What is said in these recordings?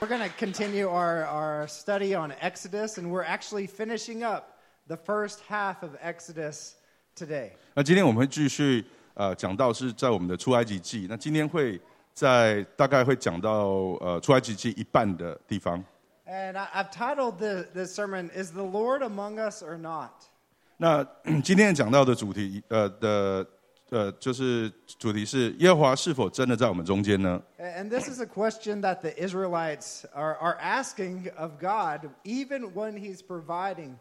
We're going to continue our, our study on Exodus, and we're actually finishing up the first half of Exodus today. 那今天我们会继续呃讲到是在我们的出埃及记，那今天会在大概会讲到呃出埃及记一半的地方。 And I, I've titled the, this sermon, Is the Lord Among Us or Not? 那今天讲到的主题呃的 呃就是主题是耶和华是否真的在我们中间呢？ And this is a question that the Israelites are, are asking of God, even when He's providing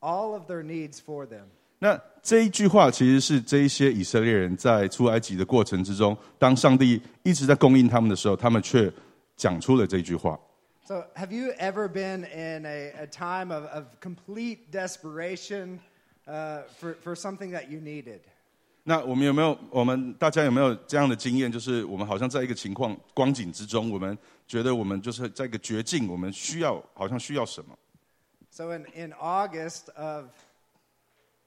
all of their needs for them. 那这一句话其实是这一些以色列人在出埃及的过程之中，当上帝一直在供应他们的时候，他们却讲出了这句话。 So, have you ever been in a, a time of, of complete desperation uh, for, for something that you needed? 那我们有没有？我们大家有没有这样的经验？就是我们好像在一个情况光景之中，我们觉得我们就是在一个绝境，我们需要好像需要什么。 So, in, in August of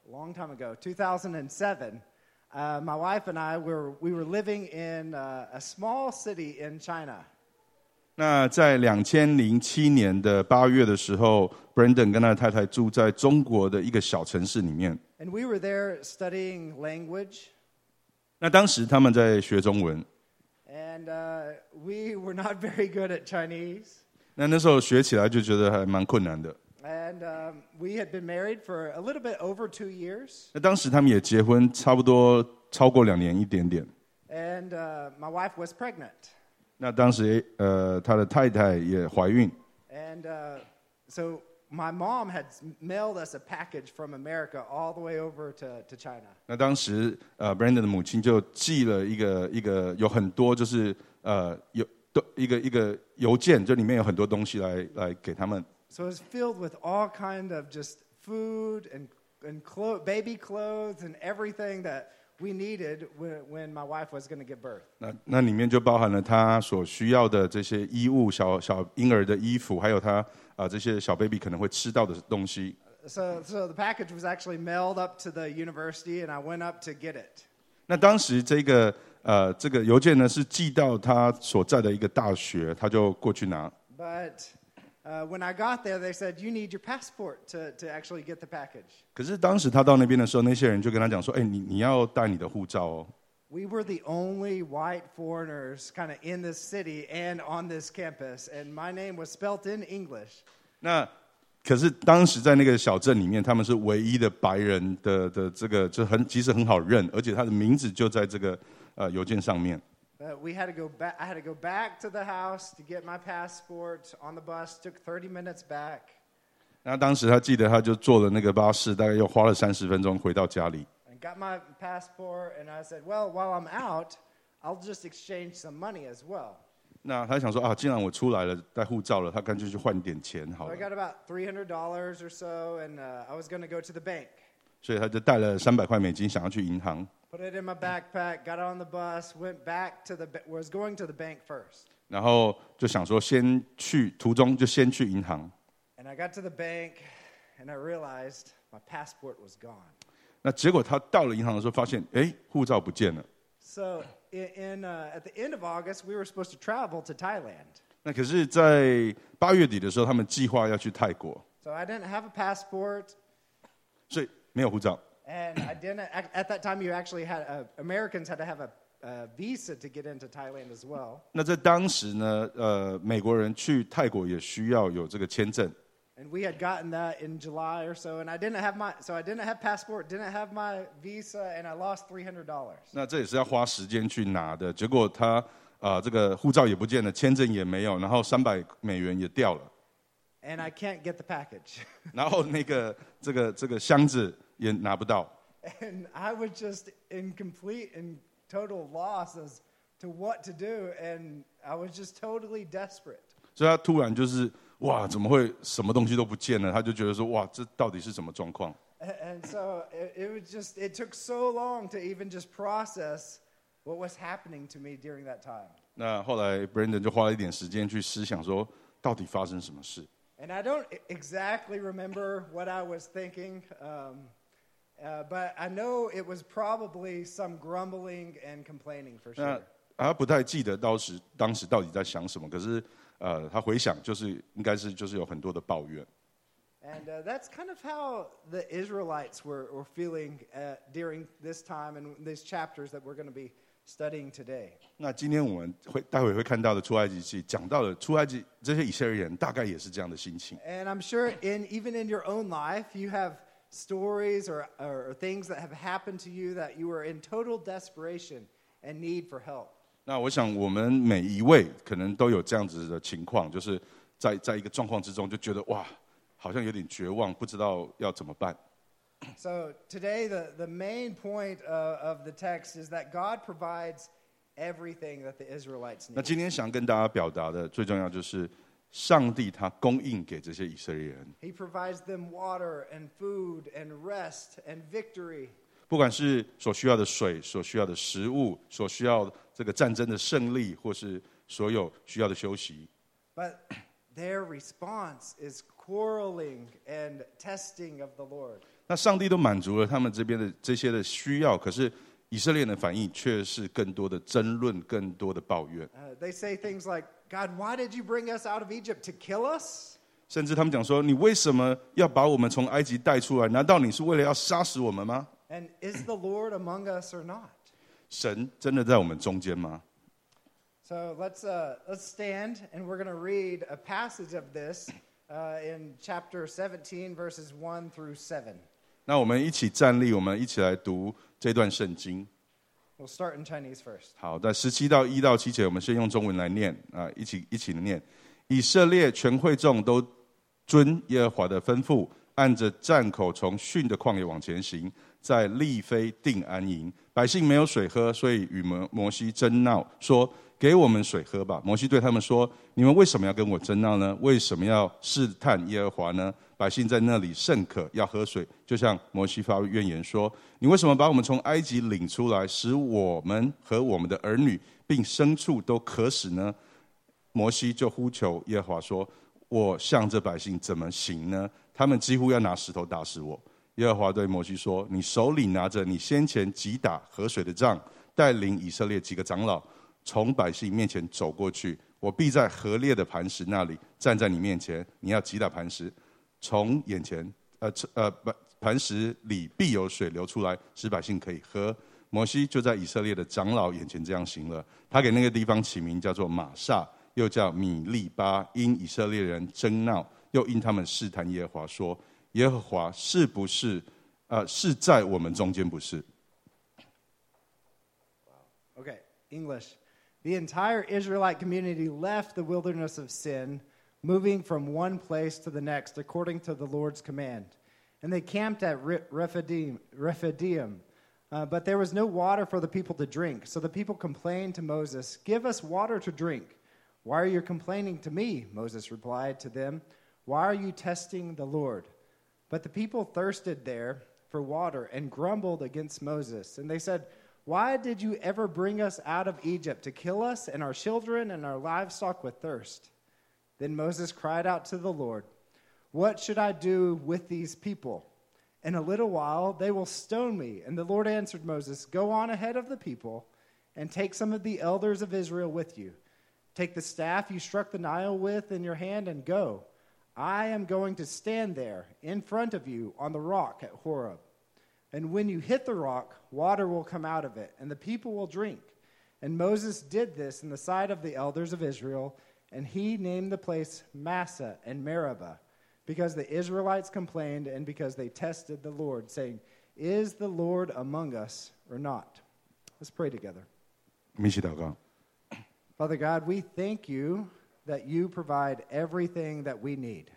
a long time ago, 2007, uh, my wife and I were, we were living in uh, a small city in China. 那在两千零七年的八月的时候，Brandon 跟他的太太住在中国的一个小城市里面。And we were there studying language, 那当时他们在学中文，and uh, we were not very good at Chinese. 那那时候学起来就觉得还蛮困难的。And um, we had been married for a little bit over two years. 那当时他们也结婚，差不多超过两年一点点。And uh, my wife was pregnant. 那当时呃，他的太太也怀孕。 And uh, so my mom had mailed us a package from America all the way over to, to China. 那当时呃，Brandon 的母亲就寄了一个一个有很多就是呃有都一个一个邮件，就里面有很多东西来来给他们。 So it was filled with all kind of just food and, and clo- baby clothes and everything that we needed when, when my wife was going to give birth. 那那里面就包含了他所需要的这些衣物，小小婴儿的衣服，还有他啊、呃这些小 baby 可能会吃到的东西。 So, so the package was actually mailed up to the university, and I went up to get it. 那当时这个呃这个邮件呢是寄到他所在的一个大学，他就过去拿。 But uh, when I got there, they said, You need your passport to, to actually get the package. 可是当时他到那边的时候，那些人就跟他讲说：“哎，你你要带你的护照哦。 We were the only white foreigners kind of in this city and on this campus, and my name was spelt in English. ”那可是当时在那个小镇里面，他们是唯一的白人的的这个就很其实很好认，而且他的名字就在这个呃邮件上面。 But we had to go back. I had to go back to the house to get my passport on the bus. Took 30 minutes back. 那当时他记得他就坐了那个巴士，大概又花了三十分钟回到家里。 and got my passport, and I said, Well, while I'm out, I'll just exchange some money as well. 那他想说啊，既然我出来了，带护照了，他干脆去换点钱好 So I 了。 got about $300 or so, and uh, I was going to go to the bank. 所以他就带了三百块美金，想要去银行。Put it in my backpack, got on the bus, went back to the, was going to the bank first. 然后就想说，先去途中就先去银行。And I got to the bank, and I realized my passport was gone. 那结果他到了银行的时候，发现哎，护照不见了。So in, in, uh, at the end of August, we were supposed to travel to Thailand. 那可是，在八月底的时候，他们计划要去泰国，So I didn't have a passport, 所以没有护照。 and I didn't. At, at that time, you actually had uh, Americans had to have a, a visa to get into Thailand as well. 那在当时呢，呃，美国人去泰国也需要有这个签证。 And we had gotten that in July or so, and I didn't have my so I didn't have passport, didn't have my visa, and I lost three hundred dollars. 那这也是要花时间去拿的。结果他啊、呃这个护照也不见了，签证也没有，然后三百美元也掉了， And I can't get the package. 然后那个这个这个箱子 也拿不到。 and I was just in complete and total loss as to what to do, and I was just totally desperate. 所以他突然就是哇，怎么会什么东西都不见了？他就觉得说哇，这到底是什么状况？ A- And so it, it was just, it took so long to even just process what was happening to me during that time. 那后来 Brandon 就花了一点时间去思想说，到底发生什么事？ And I don't e- exactly remember what I was thinking, um, uh, but I know it was probably some grumbling and complaining for 那 sure. 他不太记得当时当时到底在想什么，可是 呃，他回想就是应该是就是有很多的抱怨。 And uh, that's kind of how the Israelites were, were feeling uh, during this time and these chapters that we're going to be studying today. 那今天我们会待会会看到的出埃及记讲到了出埃及这些以色列人大概也是这样的心情。 And I'm sure in even in your own life, you have stories or, or things that have happened to you that you were in total desperation and need for help. 那我想我们每一位可能都有这样子的情况，就是在在一个状况之中就觉得哇，好像有点绝望，不知道要怎么办。 So today, the, the main point uh, of the text is that God provides everything that the Israelites 那 need. 今天想跟大家表达的最重要就是， 上帝他供应给这些以色列人， He provides them water and food and rest and victory. 不管是所需要的水、所需要的食物、所需要这个战争的胜利，或是所有需要的休息。 But their response is quarreling and testing of the Lord. 那上帝都满足了他们这边的这些的需要，可是以色列人的反应却是更多的争论、更多的抱怨， Uh, they say things like, God, why did you bring us out of Egypt to kill us? 甚至他们讲说：“你为什么要把我们从埃及带出来？难道你是为了要杀死我们吗？ And is the Lord among us or not? 神真的在我们中间吗？” So let's, uh, let's stand and we're going to read a passage of this uh, in chapter 17, verses 1 through 7. 那我们一起站立，我们一起来读这段圣经。 We'll start in Chinese first. 好，在十七到一到七节，我们先用中文来念啊，一起一起念。以色列全会众都遵耶和华的吩咐，按着站口从逊的旷野往前行，在利非定安营。百姓没有水喝，所以与摩摩西争闹，说：“给我们水喝吧。”摩西对他们说：“你们为什么要跟我争闹呢？为什么要试探耶和华呢？百姓在那里甚渴，要喝水，就向摩西发怨言说：你为什么把我们从埃及领出来，使我们和我们的儿女并牲畜都渴死呢？摩西就呼求耶和华说：“我向这百姓怎么行呢？他们几乎要拿石头打死我。”耶和华对摩西说：“你手里拿着你先前击打河水的杖，带领以色列几个长老从百姓面前走过去。我必在河裂的磐石那里站在你面前，你要击打磐石，从眼前呃呃磐磐石里必有水流出来，使百姓可以喝。”摩西就在以色列的长老眼前这样行了。他给那个地方起名叫做玛萨，又叫米利巴，因以色列人争闹，又因他们试探耶和华，说：耶和华是不是呃是在我们中间不是？Okay, English. The entire Israelite community left the wilderness of sin, moving from one place to the next according to the Lord's command. And they camped at Re- Rephidim. Rephidim. Uh, but there was no water for the people to drink. So the people complained to Moses, Give us water to drink. Why are you complaining to me? Moses replied to them, Why are you testing the Lord? But the people thirsted there for water and grumbled against Moses. And they said, Why did you ever bring us out of Egypt to kill us and our children and our livestock with thirst? Then Moses cried out to the Lord, What should I do with these people? In a little while they will stone me. And the Lord answered Moses, Go on ahead of the people and take some of the elders of Israel with you. Take the staff you struck the Nile with in your hand and go. I am going to stand there in front of you on the rock at Horeb. And when you hit the rock, water will come out of it, and the people will drink. And Moses did this in the sight of the elders of Israel, and he named the place Massah and Meribah, because the Israelites complained and because they tested the Lord, saying, Is the Lord among us or not? Let's pray together. Father God, we thank you that you provide everything that we need.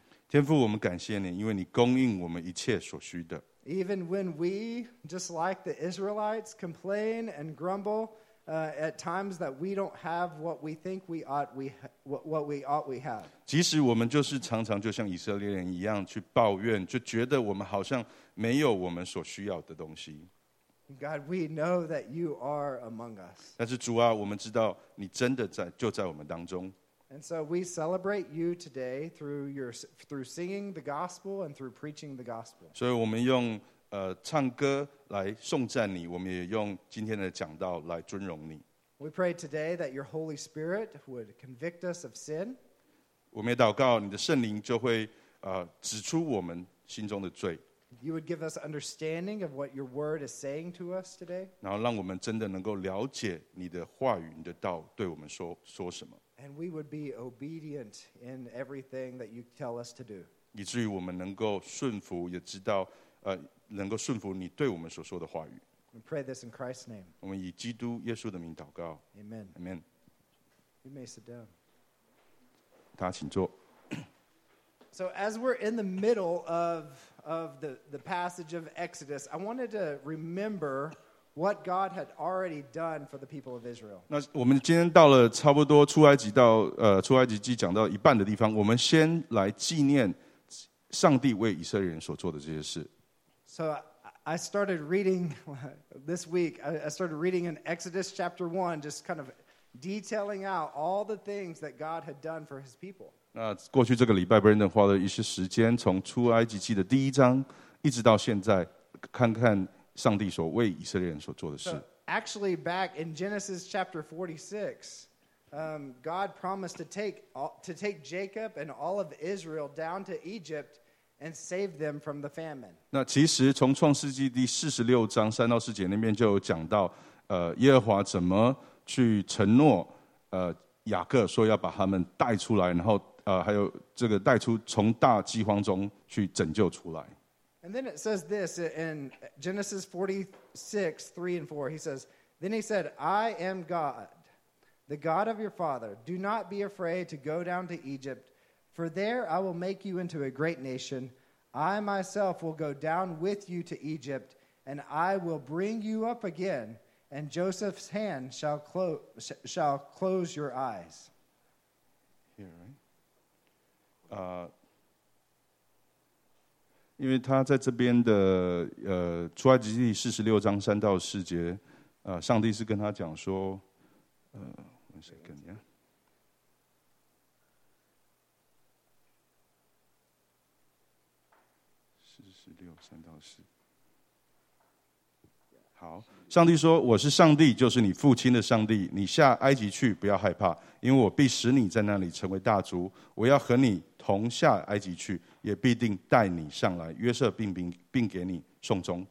even when we, just like the Israelites, complain and grumble, uh, at times that we don't have what we think we ought we ha- what, what we ought we have. 即使我们就是常常就像以色列人一样去抱怨，就觉得我们好像没有我们所需要的东西。 God, we know that you are among us. 但是主啊，我们知道你真的在就在我们当中， And so we celebrate you today through your through singing the gospel and through preaching the gospel. 所以我们用 呃唱歌来颂赞你，我们也用今天的讲道来尊荣你。 We pray today that your Holy Spirit would convict us of sin. 我们也祷告，你的圣灵就会呃指出我们心中的罪， You would give us understanding of what your word is saying to us today, 然后让我们真的能够了解你的话语、你的道对我们说说什么， and we would be obedient in everything that you tell us to do. 以至于我们能够顺服，也知道呃 能够顺服你对我们所说的话语。We pray this in Christ's name. 我们以基督耶稣的名祷告 Amen.，amen。You may sit down. 大家请坐。So, as we're in the middle of, of the, the passage of Exodus, I wanted to remember what God had already done for the people of Israel. 那我们今天到了差不多出埃及到呃出埃及记讲到一半的地方，我们先来纪念上帝为以色列人所做的这些事。So, I- I started reading this week, I I started reading in Exodus chapter 1, just kind of detailing out all the things that God had done for his people. 那过去这个礼拜，Brandon 花了一些时间，从出埃及记的第一章一直到现在，看看上帝所为以色列人所做的事 So,。actually, back in Genesis chapter 46, um, God promised to take, all, to take Jacob and all of Israel down to Egypt and save them from the famine. 那其实从创世纪第四十六章三到四节那边就有讲到，呃，耶和华怎么去承诺，呃，雅各说要把他们带出来，然后呃，还有这个带出从大饥荒中去拯救出来。 And then it says this in Genesis 46, 3 and 4. He says, Then he said, I am God, the God of your father. Do not be afraid to go down to Egypt, for there I will make you into a great nation. I myself will go down with you to Egypt, and I will bring you up again, and Joseph's hand shall, clo- sh- shall close your eyes. Here, right? 呃，因为他在这边的呃出埃及记四十六章三到四节，呃，上帝是跟他讲说，呃，one second, yeah. 六三到四。好，上帝说：“我是上帝，就是你父亲的上帝。你下埃及去，不要害怕，因为我必使你在那里成为大族。我要和你同下埃及去，也必定带你上来。约瑟并并并给你送终。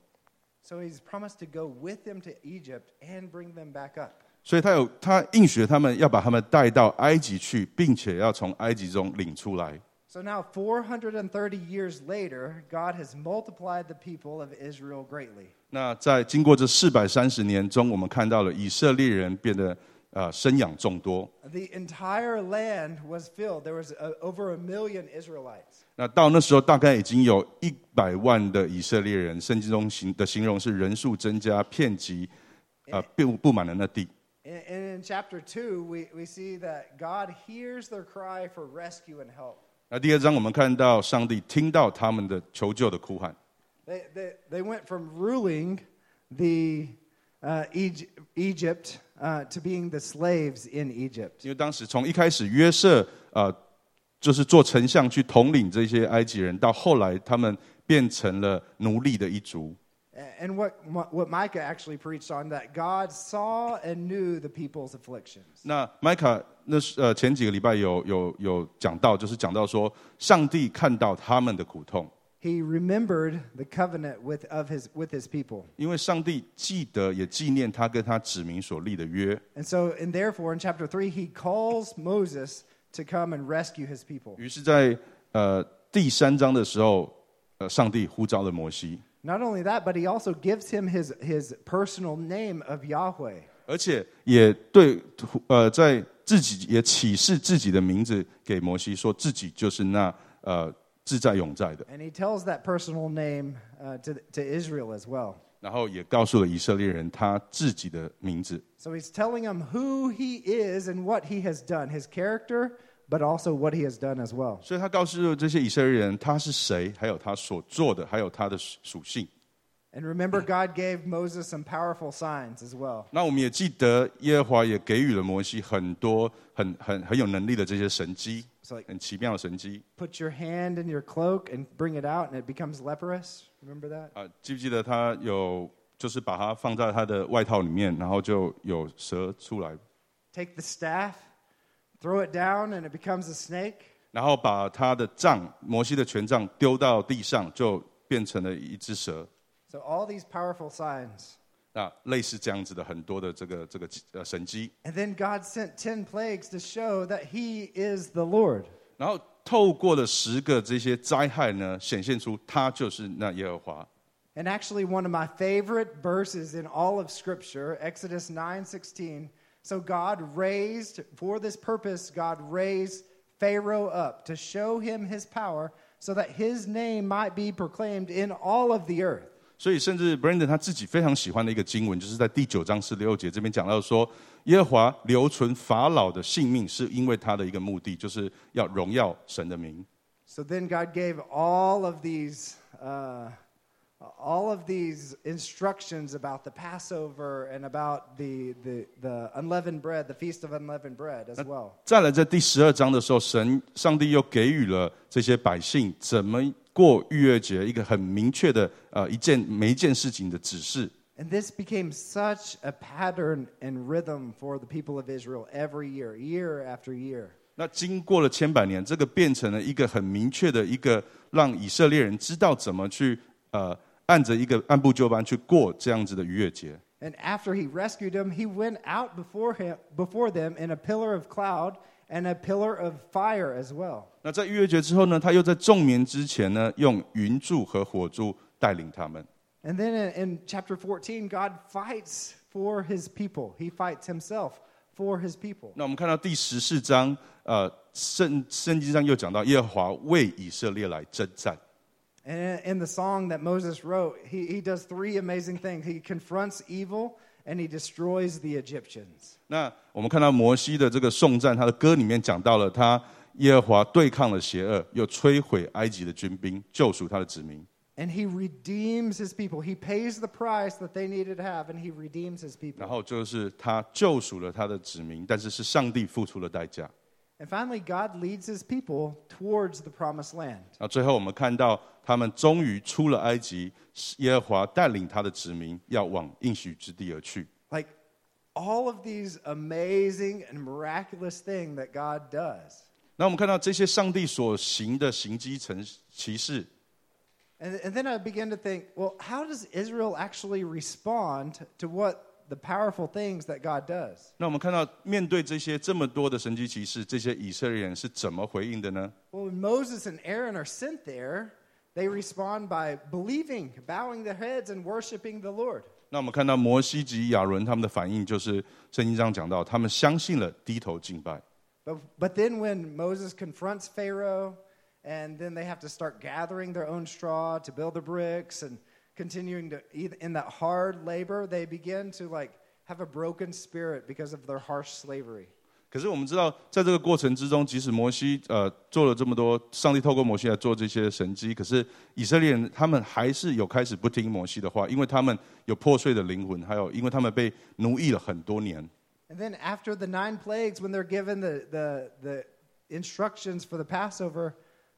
So he's promised to go with them to Egypt and bring them back up. 所以他有他应许他们要把他们带到埃及去，并且要从埃及中领出来。So now, 430 years later, God has multiplied the people of Israel greatly. 那在经过这四百三十年中，我们看到了以色列人变得呃生养众多。 The entire land was filled. There was uh over a million Israelites. 那到那时候，大概已经有一百万的以色列人，圣经中形的形容是人数增加，遍及呃布布满了那地。 And, and in chapter 2, we, we see that God hears their cry for rescue and help. 那第二章我们看到上帝听到他们的求救的哭喊，They, they, they went from ruling the uh, Egy- Egypt uh, to being the slaves in Egypt. 因为当时从一开始约瑟呃就是做丞相去统领这些埃及人，到后来他们变成了奴隶的一族。And what, what Micah actually preached on that God saw and knew the people's afflictions. 那麦卡那是呃前几个礼拜有有有讲到，就是讲到说，上帝看到他们的苦痛， He remembered the covenant with, of his, with his people. 因为上帝记得也纪念他跟他子民所立的约。 And so, and therefore, in chapter 3, he calls Moses to come and rescue his people. 于是在，呃第三章的时候，呃上帝呼召了摩西， Not only that, but he also gives him his, his personal name of Yahweh. 而且也对呃在自己也启示自己的名字给摩西，说自己就是那呃自在永在的， And he tells that personal name uh, to, to Israel as well. 然后也告诉了以色列人他自己的名字。 So he's telling them who he is and what he has done, his character, but also what he has done as well. 所以他告诉了这些以色列人他是谁，还有他所做的，还有他的属属性。 And remember, God gave Moses some powerful signs as well. 那我们也记得耶和华也给予了摩西很多很很很有能力的这些神迹， So, like, 很奇妙的神迹 put your hand in your cloak and bring it out, and it becomes leprous. Remember that? 啊！记不记得他有就是把它放在他的外套里面，然后就有蛇出来， Take the staff, throw it down, and it becomes a snake. 然后把他的杖，摩西的权杖丢到地上，就变成了一只蛇。 So all these powerful signs. 那类似这样子的很多的这个这个呃神迹， And then God sent 10 plagues to show that he is the Lord. 然后透过了十个这些灾害呢，显现出他就是那耶和华。 And actually one of my favorite verses in all of scripture, Exodus 9:16. So God raised for this purpose God raised Pharaoh up to show him his power so that his name might be proclaimed in all of the earth. 所以，甚至 Brandon 他自己非常喜欢的一个经文，就是在第九章十六节这边讲到说，耶和华留存法老的性命，是因为他的一个目的，就是要荣耀神的名。 So then God gave all of these, uh, all of these instructions about the Passover and about the, the, the unleavened bread, the feast of unleavened bread as well. 再来，在第十二章的时候，神上帝又给予了这些百姓怎么过逾越节一个很明确的呃一件每一件事情的指示。 And this became such a pattern and rhythm for the people of Israel every year, year after year. 那经过了千百年，这个变成了一个很明确的一个让以色列人知道怎么去呃 按着一个按部就班去过这样子的逾越节。And after he rescued them, he went out before, him, before them in a pillar of cloud and a pillar of fire as well. 那在逾越节之后呢，他又在众民之前呢，用云柱和火柱带领他们。And then in, chapter 14, God fights for his people. He fights himself for his people. 那我们看到第十四章，呃，圣圣经上又讲到耶和华为以色列来征战。And in, in the song that Moses wrote, he, he does three amazing things. He confronts evil and he destroys the Egyptians. 那我们看到摩西的这个颂赞，他的歌里面讲到了他耶和华对抗了邪恶，又摧毁埃及的军兵，救赎他的子民。 And he redeems his people. He pays the price that they needed to have, and he redeems his 然 people. 后就是他救赎了他的子民，但是是上帝付出了代价。 And finally, God leads his people towards the promised land. 那最后我们看到他们终于出了埃及，耶和华带领他的子民要往应许之地而去。 Like all of these amazing and miraculous things that God does. 那我们看到这些上帝所行的行迹成奇事， And, and then I began to think, well, how does Israel actually respond to what the powerful things that God does? 那我们看到面对这些这么多的神迹奇事，这些以色列人是怎么回应的呢？ Well, when Moses and Aaron are sent there, they respond by believing, bowing their heads, and worshiping the Lord. 那我们看到摩西及亚伦他们的反应，就是圣经上讲到，他们相信了，低头敬拜。 But, but then when Moses confronts Pharaoh, and then they have to start gathering their own straw to build the bricks and continuing to, in that hard labor, they begin to like have a broken spirit because of their harsh slavery. 可是我们知道，在这个过程之中，即使摩西呃做了这么多，上帝透过摩西来做这些神迹，可是以色列人他们还是有开始不听摩西的话，因为他们有破碎的灵魂，还有因为他们被奴役了很多年。 And then after the nine plagues, when they're given the, the, the instructions for the Passover,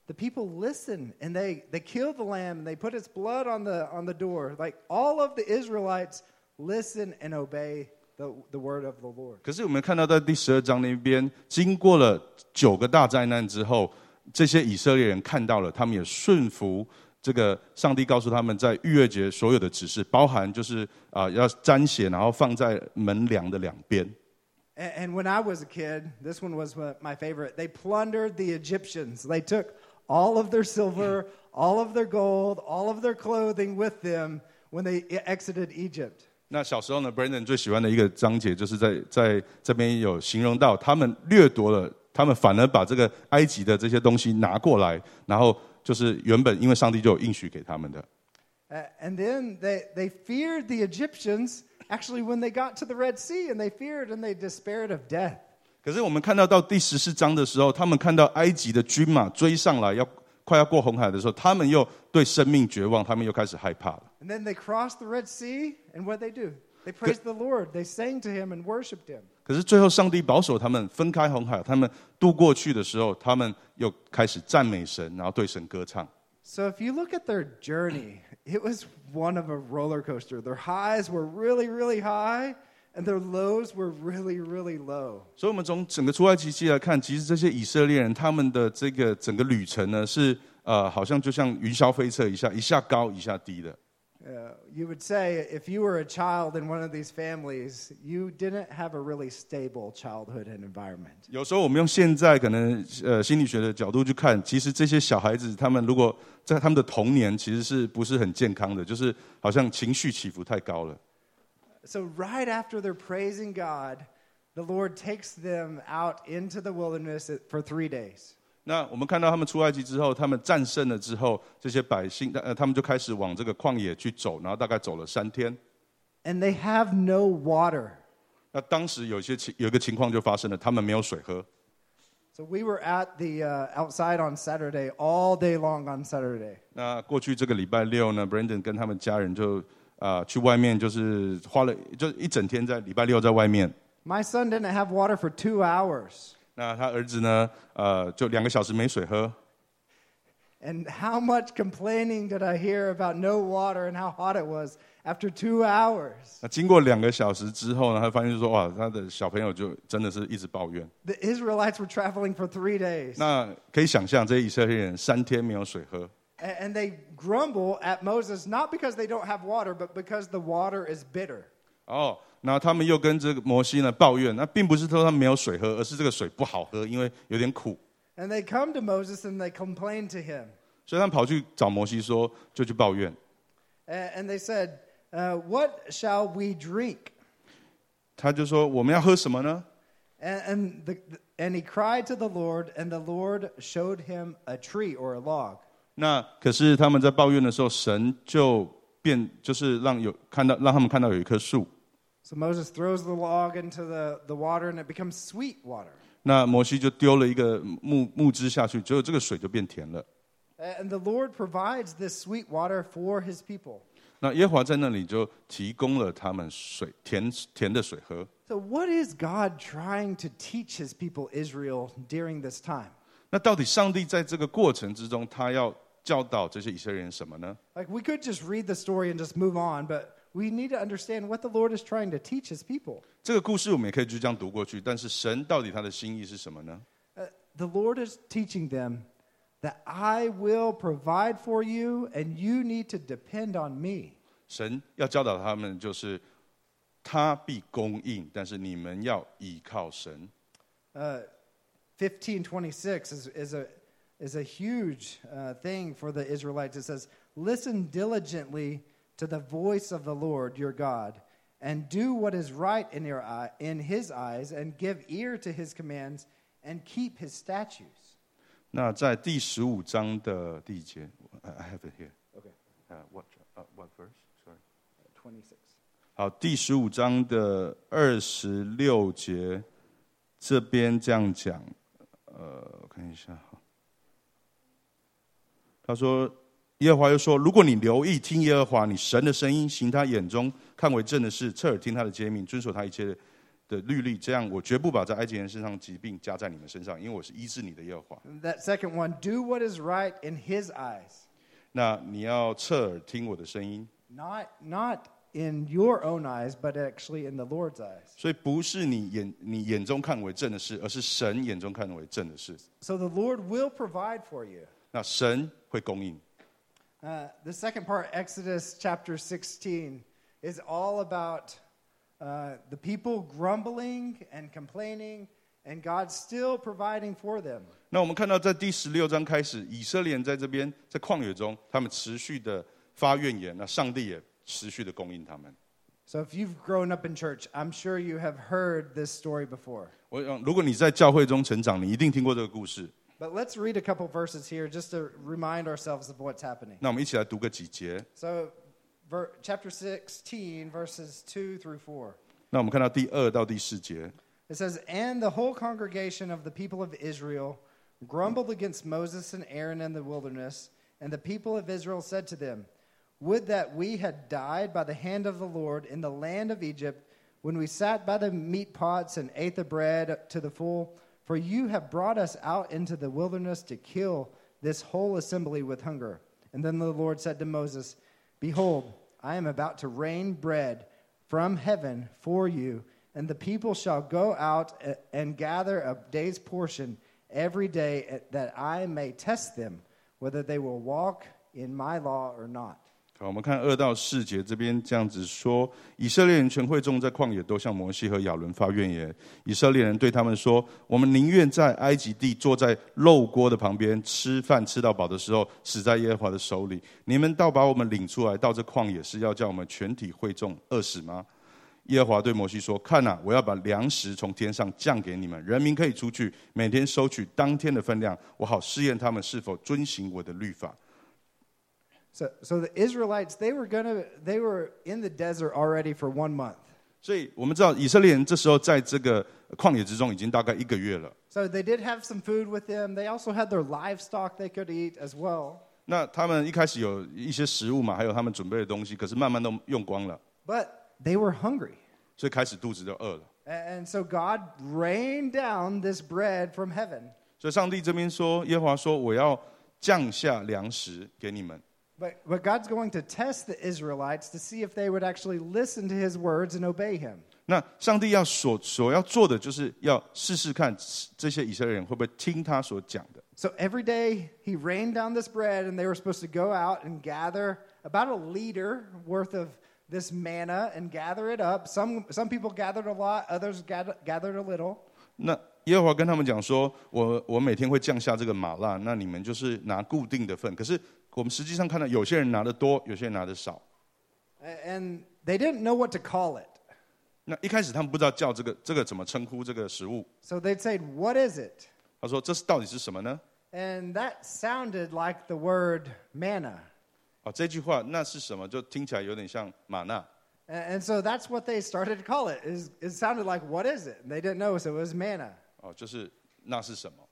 the people listen and they, they kill the lamb and they put its blood on the, on the door. Like all of the Israelites listen and obey the, the word of the Lord. 可是我们看到在第十二章那边，经过了九个大灾难之后，这些以色列人看到了，他们也顺服这个上帝告诉他们在逾越节所有的指示，包含就是啊、要沾血，然后放在门梁的两边。 And, and when I was a kid, this one was my- my favorite. They plundered the Egyptians. They took all of their silver, all of their gold, all of their clothing with them when they e- exited Egypt. 那小时候呢，Brandon 最喜欢的一个章节，就是在在这边有形容到，他们掠夺了，他们反而把这个埃及的这些东西拿过来，然后就是原本因为上帝就有应许给他们的， Uh, and then they, they feared the Egyptians actually when they got to the Red Sea, and they feared and they despaired of death. 可是我们看到到第十四章的时候，他们看到埃及的军马追上来，要快要过红海的时候，他们又对生命绝望，他们又开始害怕了。 And then they crossed the Red Sea, and what they do? They praised the Lord. They sang to him and worshiped him. 可是最后，上帝保守他们分开红海，他们渡过去的时候，他们又开始赞美神，然后对神歌唱。 So if you look at their journey, it was one of a roller coaster. Their highs were really, really high, And their lows were really, really low. 所以，我们从整个出埃及记来看，其实这些以色列人他们的这个整个旅程呢，是呃，好像就像云霄飞车一下，一下高一下低的。Uh, you would say if you were a child in one of these families, you didn't have a really stable childhood and environment. 有时候我们用现在可能呃心理学的角度去看，其实这些小孩子他们如果在他们的童年其实是不是很健康的，就是好像情绪起伏太高了。So, right after they're praising God, the Lord takes them out into the wilderness for three days. 那我们看到他们出埃及之后，他们战胜了之后，这些百姓呃他们就开始往这个旷野去走，然后大概走了三天。 And they have no water. 那当时有一些情有一个情况就发生了，他们没有水喝。 So, we were at the uh, outside on Saturday, all day long on Saturday. 那过去这个礼拜六呢，Brandon 跟他们家人就 啊、去外面，就是花了就一整天在礼拜六在外面。My son didn't have water for two hours. 那他儿子呢，呃，就两个小时没水喝。And how much complaining did I hear about no water and how hot it was after two hours? 那经过两个小时之后呢，他发现就说哇，他的小朋友就真的是一直抱怨。The Israelites were traveling for three days. 那可以想象，这些以色列人三天没有水喝 And they grumble at Moses, not because they don't have water, but because the water is bitter. 哦，然后他们又跟这个摩西呢抱怨，那并不是说他们没有水喝，而是这个水不好喝，因为有点苦。 And they come to Moses and they complain to him. 所以他们跑去找摩西说，就去抱怨。 A- And they said, uh, What shall we drink? 他就说我们要喝什么呢？ And, and, the, and he cried to the Lord, and the Lord showed him a tree or a log. 那可是他们在抱怨的时候，神就变，就是让有看到，让他们看到有一棵树。 So Moses throws the log into the, the water, and it becomes sweet water. 那摩西就丢了一个木木枝下去，结果这个水就变甜了。 A- And the Lord provides this sweet water for his people. 那耶和华在那里就提供了他们水甜甜的水喝。 So, what is God trying to teach his people Israel during this time? 那到底上帝在这个过程之中，他要 教导这些以色列人什么呢？ Like, we could just read the story and just move on, but we need to understand what the Lord is trying to teach his people. 这个故事我们也可以就这样读过去，但是神到底他的心意是什么呢？ Uh, the Lord is teaching them that I will provide for you, and you need to depend on me. 神要教导他们，就是他必供应，但是你们要依靠神。 Uh, 1526 is, is, a, is a huge uh, thing for the Israelites. It says, Listen diligently to the voice of the Lord your God, and do what is right in, your eye, in his eyes, and give ear to his commands, and keep his statutes. 那在第十五章的第一节，I I have it here. Okay, Uh, what uh, what verse? Sorry. 26. 好，第十五章的二十六节，这边这样讲，呃，我看一下哈。 他说：“耶和华又说，如果你留意听耶和华你神的声音，行他眼中看为正的事，侧耳听他的诫命，遵守他一切的律例，这样我绝不把在埃及人身上疾病加在你们身上，因为我是医治你的耶和华。That second one, do what is right in his eyes, 那你要侧耳听我的声音，not, not in your own eyes, but actually in the Lord's eyes. 所以不是你眼你眼中看为正的事，而是神眼中看为正的事。So the Lord will provide for you. 那神会供应。” Uh, the second part, Exodus chapter 16, is all about uh, the people grumbling and complaining, and God still providing for them. 那我们看到，在第十六章开始，以色列人在这边在旷野中，他们持续的发怨言，那上帝也持续的供应他们。 So if you've grown up in church, I'm sure you have heard this story before. 我想，如果你在教会中成长，你一定听过这个故事。 But let's read a couple verses here just to remind ourselves of what's happening. 那我们一起来读个几节。 So, ver- chapter 16, verses 2 through 4. 那我们看到第二到第四节。 It says, And the whole congregation of the people of Israel grumbled against Moses and Aaron in the wilderness. And the people of Israel said to them, Would that we had died by the hand of the Lord in the land of Egypt, when we sat by the meat pots and ate the bread to the full. for you have brought us out into the wilderness to kill this whole assembly with hunger. And then the Lord said to Moses, Behold, I am about to rain bread from heaven for you, and the people shall go out and gather a day's portion every day, eh, that I may test them whether they will walk in my law or not. 好，我们看二到四节这边这样子说：以色列人全会众在旷野都向摩西和亚伦发怨言。以色列人对他们说：“我们宁愿在埃及地坐在肉锅的旁边吃饭吃到饱的时候，死在耶和华的手里。你们倒把我们领出来到这旷野，是要叫我们全体会众饿死吗？”耶和华对摩西说：“看呐、我要把粮食从天上降给你们，人民可以出去，每天收取当天的分量，我好试验他们是否遵行我的律法。” So, so the Israelites, they were gonna, they were in the desert already for one month. 所以我们知道，以色列人这时候在这个旷野之中已经大概一个月了。 So they did have some food with them. They also had their livestock they could eat as well. 那他们一开始有一些食物嘛，还有他们准备的东西，可是慢慢都用光了， But they were hungry. 所以开始肚子就饿了。 A- And so God rained down this bread from heaven. 所以上帝这边说，耶和华说：“我要降下粮食给你们。 But, but God's going to test the Israelites to see if they would actually listen to his words and obey him. ”那上帝要所所要做的，就是要试试看这些以色列人会不会听他所讲的。 So every day he rained down this bread, and they were supposed to go out and gather about a liter worth of this manna and gather it up. Some, some people gathered a lot, others gather, gathered a little. 那耶和华跟他们讲说：“我我每天会降下这个玛纳，那你们就是拿固定的份。可是 我们实际上看到，有些人拿的多，有些人拿的少。And they didn't know what to call it. 那一开始他们不知道叫这个这个怎么称呼这个食物。So they'd say, What is it? 他说：“这是到底是什么呢？” And that sounded like the word manna. 哦，这句话那是什么？就听起来有点像玛纳。And so that's what they started to call it. Is it sounded like what is it? And they didn't know, so it was manna. 哦，就是那是什么？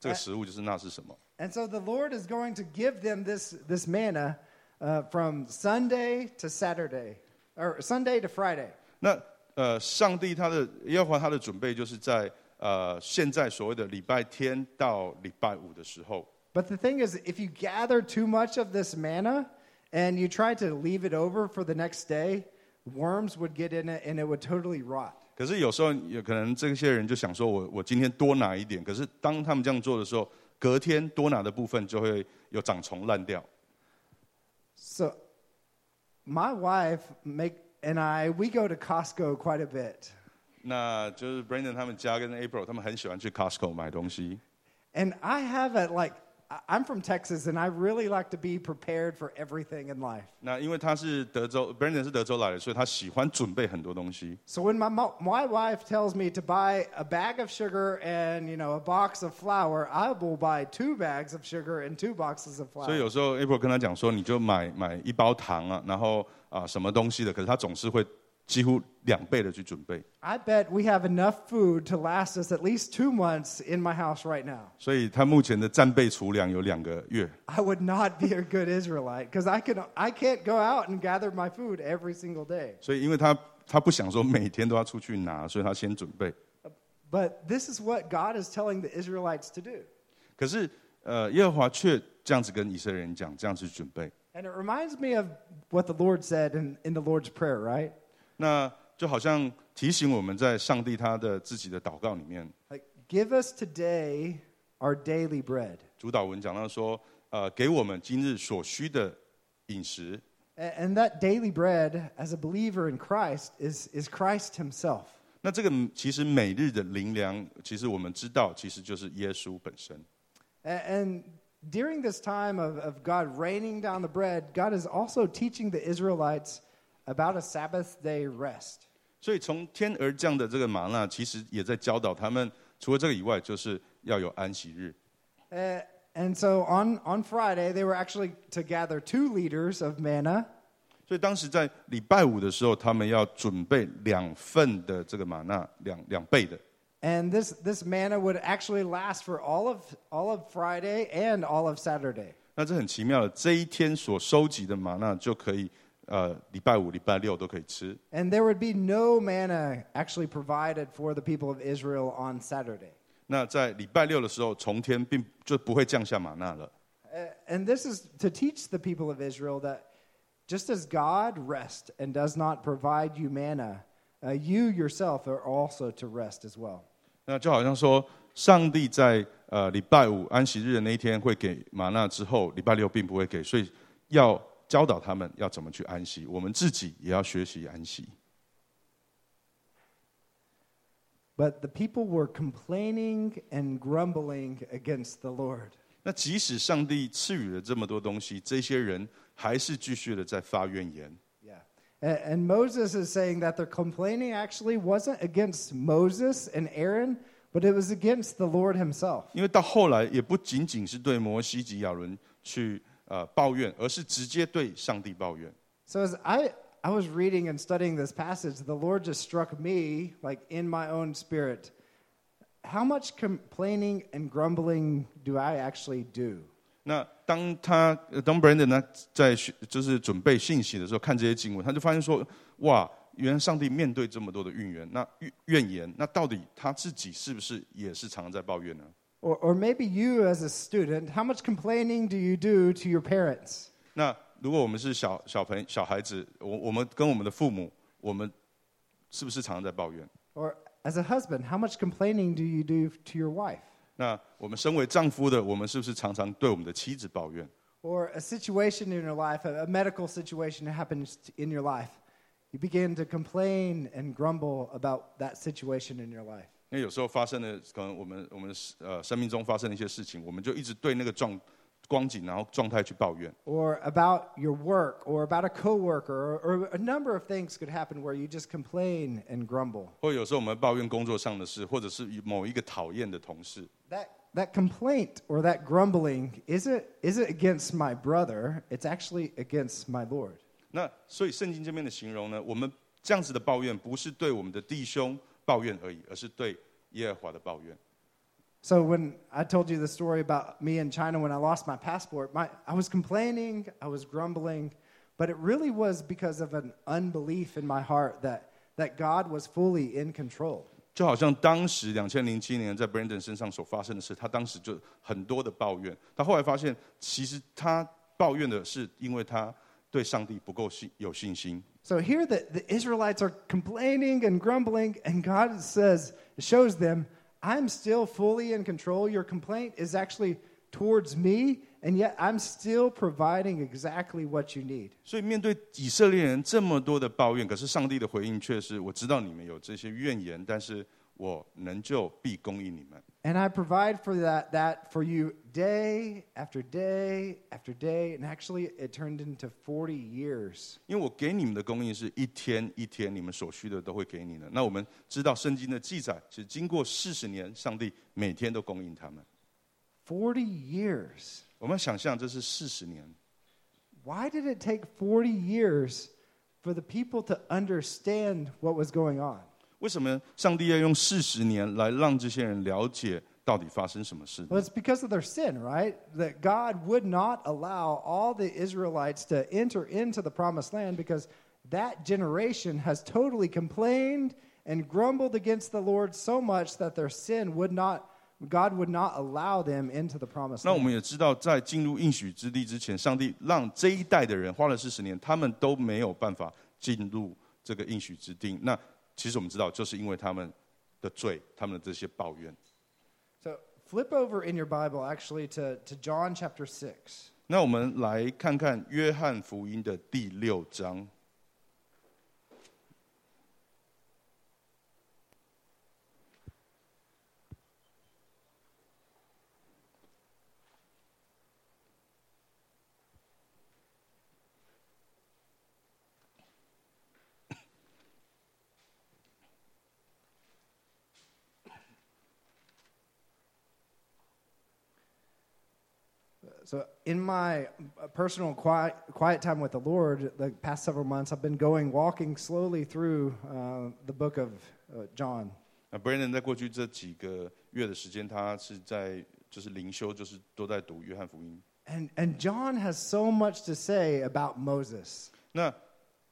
这个食物就是那是什么？ And so the Lord is going to give them this, this manna uh, from Sunday to Saturday, or Sunday to Friday. 那呃，上帝他的耶和华他的准备就是在呃现在所谓的礼拜天到礼拜五的时候。 But the thing is, if you gather too much of this manna and you try to leave it over for the next day, worms would get in it and it would totally rot. 可是有时候有可能这些人就想说我我今天多拿一点，可是当他们这样做的时候，隔天多拿的部分就会有长虫烂掉。So my wife make and I we go to Costco quite a bit. 那就是 Brandon 他们家跟 April 他们很喜欢去 Costco 买东西。And I have a like I'm from Texas and I really like to be prepared for everything in life. 那因为他是德州，Brandon 是德州来的，所以他喜欢准备很多东西。 So when my mo- my wife tells me to buy a bag of sugar and you know a box of flour, I will buy two bags of sugar and two boxes of 所以 flour. 有时候 April 跟他讲说，你就买买一包糖啊，然后啊、什么东西的，可是他总是会 几乎两倍的去准备。 I bet we have enough food to last us at least 2 months in my house right now. 所以他目前的战备储粮有两个月。 I would not be a good Israelite because I can I can't go out and gather my food every single day. 所以因为他他不想说每天都要出去拿，所以他先准备。 But this is what God is telling the Israelites to do. 可是呃，耶和华却这样子跟以色列人讲，这样子准备。 And it reminds me of what the Lord said in, in the Lord's Prayer, right? 那就好像提醒我们在上帝他的自己的祷告里面， Like, give us today our daily bread. 主导文讲到说，呃，给我们今日所需的饮食。 A- And that daily bread, as a believer in Christ, is, is Christ Himself. 那这个其实每日的灵粮，其实我们知道，其实就是耶稣本身。 A- And during this time of, of God raining down the bread, God is also teaching the Israelites about a Sabbath day rest. 所以从天而降的这个玛纳，其实也在教导他们，除了这个以外，就是要有安息日。 Uh, and so on, on Friday, they were actually to gather two liters of manna. 所以当时在礼拜五的时候，他们要准备两份的这个玛纳，两两倍的。 And this, this manna would actually last for all of, all of Friday and all of Saturday. 那这很奇妙的，这一天所收集的玛纳就可以， 呃，礼拜五、礼拜六都可以吃。 And there would be no manna actually provided for the people of Israel on Saturday. 那在礼拜六的时候，从天并就不会降下玛纳了。 Uh, and this is to teach the people of Israel that Just as God rests and does not provide you manna, uh, you yourself are also to rest as well. 那就好像说，上帝在呃礼拜五安息日的那一天会给玛纳之后，礼拜六并不会给，所以要 教导他们要怎么去安息。我们自己也要学习安息。But the people were complaining and grumbling against the Lord. 那即使上帝赐予了这么多东西，这些人还是继续的在发怨言。Yeah. And Moses is saying that their complaining actually wasn't against Moses and Aaron, but it was against the Lord himself. 因为到后来也不仅仅是对摩西及亚伦去呃抱怨，而是直接对上帝抱怨。So as I, I was reading and studying this passage, the Lord just struck me, like in my own spirit, how much complaining and grumbling do I actually do? 那当他呃当 Brandon 呢在学就是准备信息的时候，看这些经文，他就发现说：哇，原来上帝面对这么多的怨言，那怨怨言，那到底他自己是不是也是常常在抱怨呢？Or, or maybe you as a student, how much complaining do you do to your parents? 那如果我们是小小朋小孩子，我我们跟我们的父母，我们是不是常常在抱怨？ Or as a husband, how much complaining do you do to your wife? 那我们身为丈夫的，我们是不是常常对我们的妻子抱怨？ Or a situation in your life, a, a medical situation that happens in your life, you begin to complain and grumble about that situation in your life. 因为有时候发生的可能我们我们呃生命中发生的一些事情，我们就一直对那个状光景，然后状态去抱怨。or about your work or about a coworker or, a number of things could happen where you just complain and grumble 或有时候我们抱怨工作上的事，或者是某一个讨厌的同事。that that complaint or that grumbling is it is it against my brother it's actually against my lord 那所以圣经这边的形容呢，我们这样子的抱怨，不是对我们的弟兄抱怨而已，而是对耶和华的抱怨。 so when i told you the story about me in china when i lost my passport my, i was complaining i was grumbling but it really was because of an unbelief in my heart that that god was fully in control 就好像当时两千零七年在 Brandon 身上所发生的事，他当时就很多的抱怨。他后来发现，其实他抱怨的是因为他 对上帝不够信有信心。 So here the, the Israelites are complaining and grumbling, and God says, shows them, I'm still fully in control. Your complaint is actually towards me, and yet I'm still providing exactly what you need. 所以面对以色列人这么多的抱怨，可是上帝的回应却是：我知道你们有这些怨言，但是 我能就必供应你们。 And I provide for that, that for you day after day after day. And actually, it turned into 40 years. 因为我给你们的供应是一天一天，你们所需的都会给你的。那我们知道圣经的记载是经过四十年，上帝每天都供应他们。 40 years. 我们要想象这是四十年， Why did it take 40 years for the people to understand what was going on? 为什么上帝要用四十年来让这些人了解到底发生什么事？ Well, it's because of their sin, right? That God would not allow all the Israelites to enter into the promised land because that generation has totally complained and grumbled against the Lord so much that their sin would not, God would not allow them into the promised 那我 land. 们也知道，在进入应许之地之前，上帝让这一代的人花了四十年，他们都没有办法进入这个应许之地。那 其实我们知道，就是因为他们的罪，他们的这些抱怨。So flip over in your Bible actually to, to John chapter six. 那我们来看看约翰福音的第六章。So, in my uh, personal quiet, quiet time with the Lord, the past several months, I've been going, walking slowly through uh, the book of uh, John. 那 Brandon 在过去这几个月的时间，他是在就是灵修，就是都在读约翰福音。 And, and John has so much to say about Moses. 那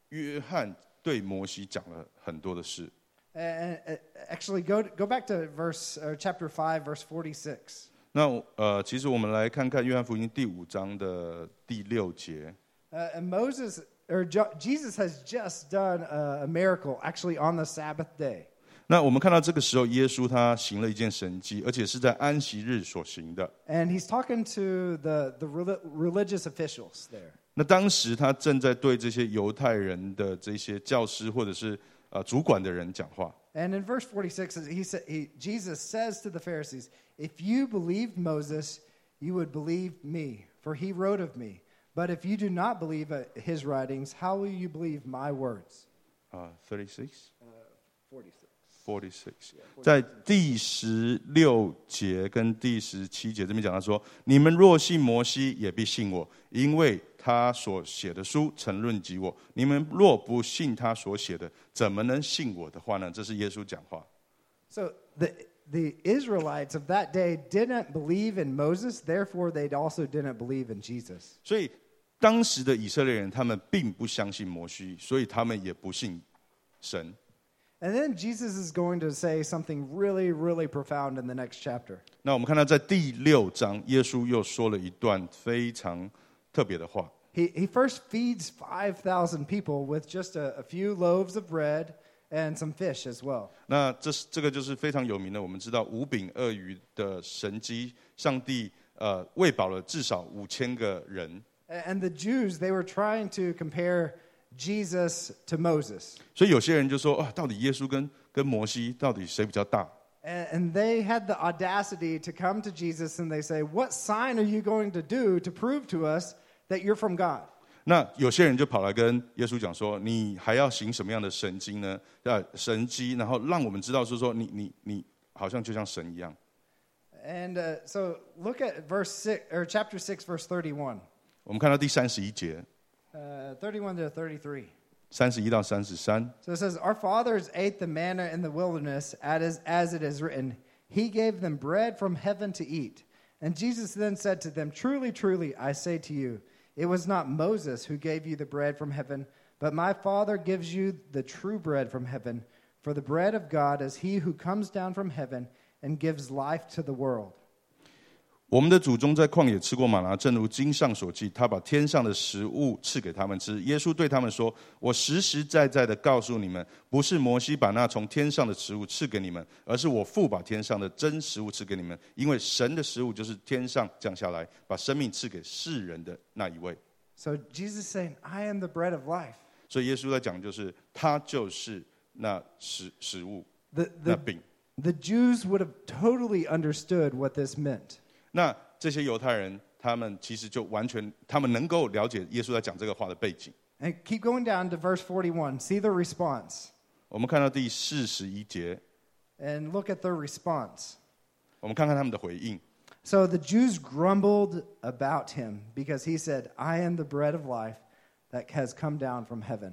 约翰对摩西讲了很多的事。 And, and actually, go, go back to verse, uh, chapter 5, verse 46. 那呃，其实我们来看看约翰福音第五章的第六节。 Uh, and Moses or Jo- Jesus has just done a, a miracle actually on the Sabbath day. 那我们看到这个时候，耶稣他行了一件神迹，而且是在安息日所行的。 And he's talking to the, the reli- religious officials there. 那当时他正在对这些犹太人的这些教师或者是呃主管的人讲话。 And in verse 46, he said, he, Jesus says to the Pharisees, If you believed Moses, you would believe me, for he wrote of me. But if you do not believe uh, his writings, how will you believe my words? 啊，thirty six。 46. Forty six，在第十六节跟第十七节这边讲到说：你们若信摩西，也必信我，因为 他所写的书曾论及我。你们若不信他所写的，怎么能信我的话呢？这是耶稣讲话。So the, the Israelites of that day didn't believe in Moses, therefore, they also didn't believe in Jesus. 所以当时的以色列人，他们并不相信摩西，所以他们也不信神。And then Jesus is going to say something really, really profound in the next chapter. 那我们看到在第六章，耶稣又说了一段非常特别的话。He, he first feeds 5,000 people with just a, a few loaves of bread and some fish as well. 那这是这个就是非常有名的，我们知道五饼二鱼的神机，上帝呃喂饱了至少五千个人， A- And the Jews, they were trying to compare Jesus to Moses. 所以有些人就说啊，到底耶稣跟跟摩西到底谁比较大？ And, and they had the audacity to come to Jesus and they say, What sign are you going to do to prove to us that you're from God? 那有些人就跑来跟耶稣讲说，你还要行什么样的神经呢？呃，神迹，然后让我们知道是说你你你好像就像神一样。 And uh, so look at verse 6, or chapter 6, verse 31. 我们看到第三十一节， Uh, 31 to 33. 三十一到三十三。 So it says, Our fathers ate the manna in the wilderness, as, as it is written, He gave them bread from heaven to eat. And Jesus then said to them, Truly, truly, I say to you, it was not Moses who gave you the bread from heaven, but my Father gives you the true bread from heaven. For the bread of God is he who comes down from heaven and gives life to the world. 我们的祖宗在旷野吃过马拿，正如经上所记，他把天上的食物赐给他们吃。耶稣对他们说：“我实实在在的告诉你们，不是摩西把那从天上的食物赐给你们，而是我父把天上的真食物赐给你们。因为神的食物就是天上降下来，把生命赐给世人的那一位。So Jesus saying, I am the bread of life. 所以耶稣在讲，就是他就是那食食物，The, 那 the, 饼。the Jews would have totally understood what this meant. 那这些犹太人，他们其实就完全，他们能够了解耶稣在讲这个话的背景。 And keep going down to verse 41. See the response. 我们看到第四十一节。 and look at their response. 我们看看他们的回应。 So the Jews grumbled about him because he said, I am the bread of life that has come down from heaven.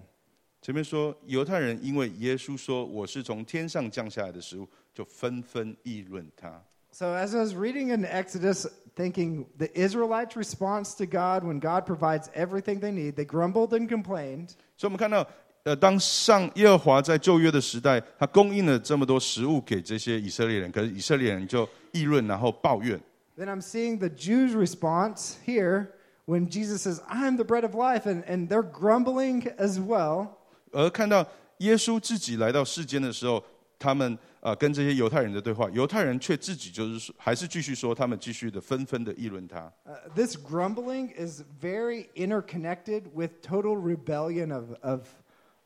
前面说犹太人因为耶稣说我是从天上降下来的食物，就纷纷议论他。 So as I was reading in Exodus, thinking the Israelites' response to God when God provides everything they need, they grumbled and complained. 所以我们看到，呃，当上耶和华在旧约的时代，他供应了这么多食物给这些以色列人，可是以色列人就议论，然后抱怨。 Then I'm seeing the Jews' response here when Jesus says, I'm the bread of life, and, and they're grumbling as well. 而看到耶稣自己来到世间的时候，他们 呃跟这些犹太人的对话，犹太人却自己就是说，还是继续说，他们继续的纷纷的议论他。 Uh, this grumbling is very interconnected with total rebellion of, of,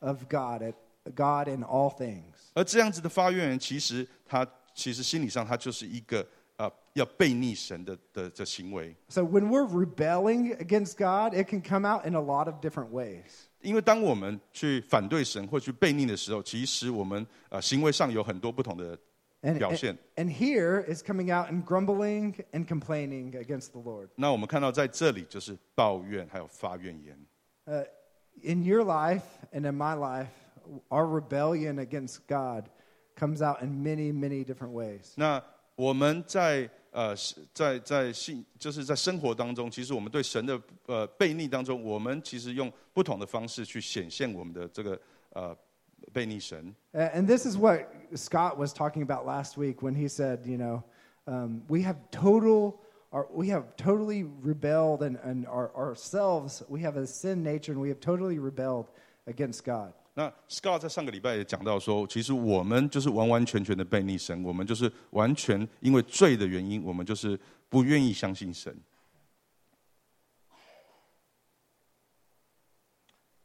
of God, at, God in all things. 而这样子的发愿人，其实他其实心理上他就是一个呃要背逆神的的的行为。 So when we're rebelling against God, it can come out in a lot of different ways. 因为当我们去反对神或去背逆的时候，其实我们呃行为上有很多不同的 And, 表 and, 现。 and here is coming out in grumbling and complaining against the Lord. 那我们看到在这里就是抱怨还有发怨言。 Uh, in your life and in my life, our rebellion against God comes out in many, many different ways. 那我们在 呃是在在信就是在生活当中，其实我们对神的呃背逆当中，我们其实用不同的方式去显现我们的这个呃背逆神。 Uh, and this is what Scott was talking about last week when he said, you know, um, we have total are, we have totally rebelled and, and our, ourselves, we have a sin nature and we have totally rebelled against God. 那 Scott 在上个礼拜也讲到说，其实我们就是完完全全的悖逆神，我们就是完全因为罪的原因，我们就是不愿意相信神。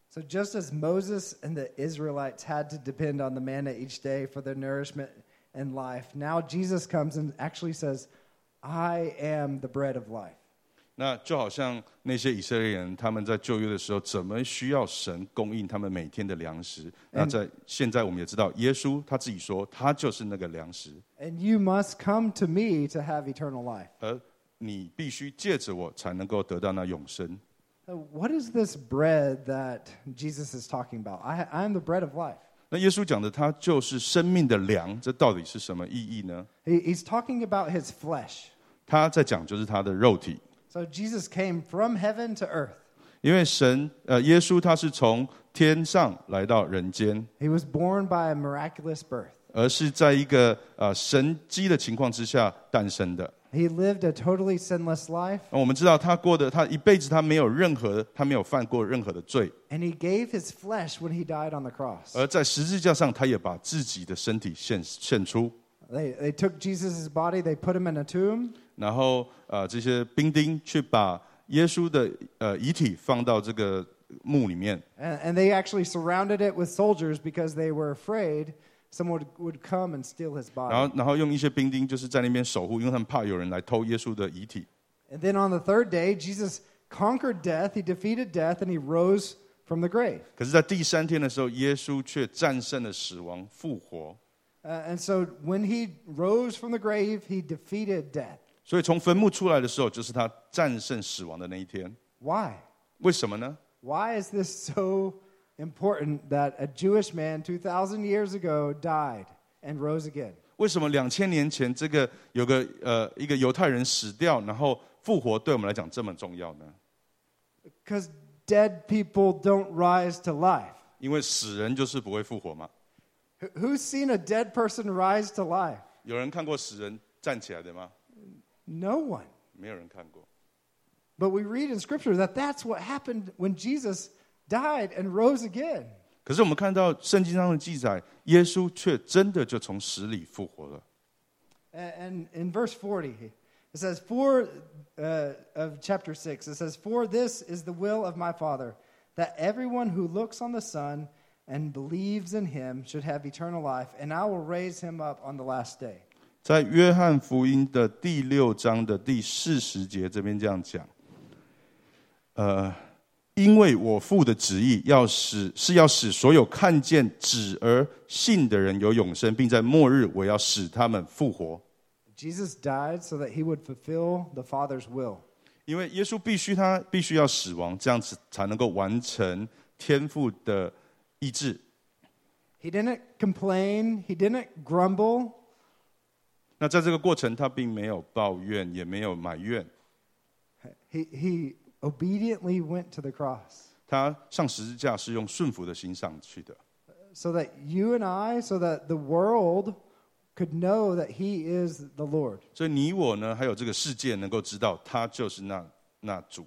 So, just as Moses and the Israelites had to depend on the manna each day for their nourishment and life, now Jesus comes and actually says, I am the bread of life. 那就好像那些以色列人，他们在旧约的时候，怎么需要神供应他们每天的粮食？那在现在我们也知道，耶稣他自己说，他就是那个粮食，And you must come to me to have eternal life. 而你必须借着我才能够得到那永生。What is this bread that Jesus is talking about? I, I am the bread of life. 那耶稣讲的，他就是生命的粮，这到底是什么意义呢？He, he's talking about his flesh. 他在讲就是他的肉体，So Jesus came from heaven to earth. 因为神呃，耶稣他是从天上来到人间， He was born by a miraculous birth. 而是在一个呃神机的情况之下诞生的。 He lived a totally sinless life, 那我们知道他过的，他一辈子他没有任何，他没有犯过任何的罪， and he gave his flesh when he died on the cross. 而在十字架上，他也把自己的身体献献出。 They, they took Jesus' body, they put him in a tomb, 然后呃，这些兵丁去把耶稣的呃遗体放到这个墓里面， and, and they actually surrounded it with soldiers because they were afraid someone would, would come and steal his 然 body. 后然后用一些兵丁就是在那边守护，因为他们怕有人来偷耶稣的遗体。 And then on the third day, Jesus conquered death, he defeated death, and he rose from the grave. 可是，在第三天的时候，耶稣却战胜了死亡，复活。 Uh, and so when he rose from the grave, he defeated death. 所以从坟墓出来的时候，就是他战胜死亡的那一天。 Why? 为什么呢？ Why is this so important that a Jewish man 2,000 years ago died and rose again? 为什么两千年前这个有个呃一个犹太人死掉，然后复活，对我们来讲这么重要呢？ Because dead people don't rise to life. 因为死人就是不会复活嘛。 Who- Who's seen a dead person rise to life? 有人看过死人站起来的吗？ No one. 没有人看过。 But we read in Scripture that that's what happened when Jesus died and rose again. 可是我们看到圣经上的记载，耶稣却真的就从死里复活了。 And and in verse 40, it says, For, uh, of chapter 6, it says, For this is the will of my Father, that everyone who looks on the Son and believes in him should have eternal life, and I will raise him up on the last day. 在约翰福音的第六章的第四十节这边这样讲，呃，因为我父的旨意要使是要使所有看见子而信的人有永生，并在末日我要使他们复活。Jesus died so that he would fulfill the Father's will. 因为耶稣必须他必须要死亡，这样子才能够完成天父的意志。He didn't complain, he didn't grumble, 那在这个过程，他并没有抱怨，也没有埋怨，he, he obediently went to the cross. 他上十字架是用顺服的心上去的。so that you and I, so that the world could know that He is the Lord, 所以你我呢，还有这个世界能够知道，他就是那那主。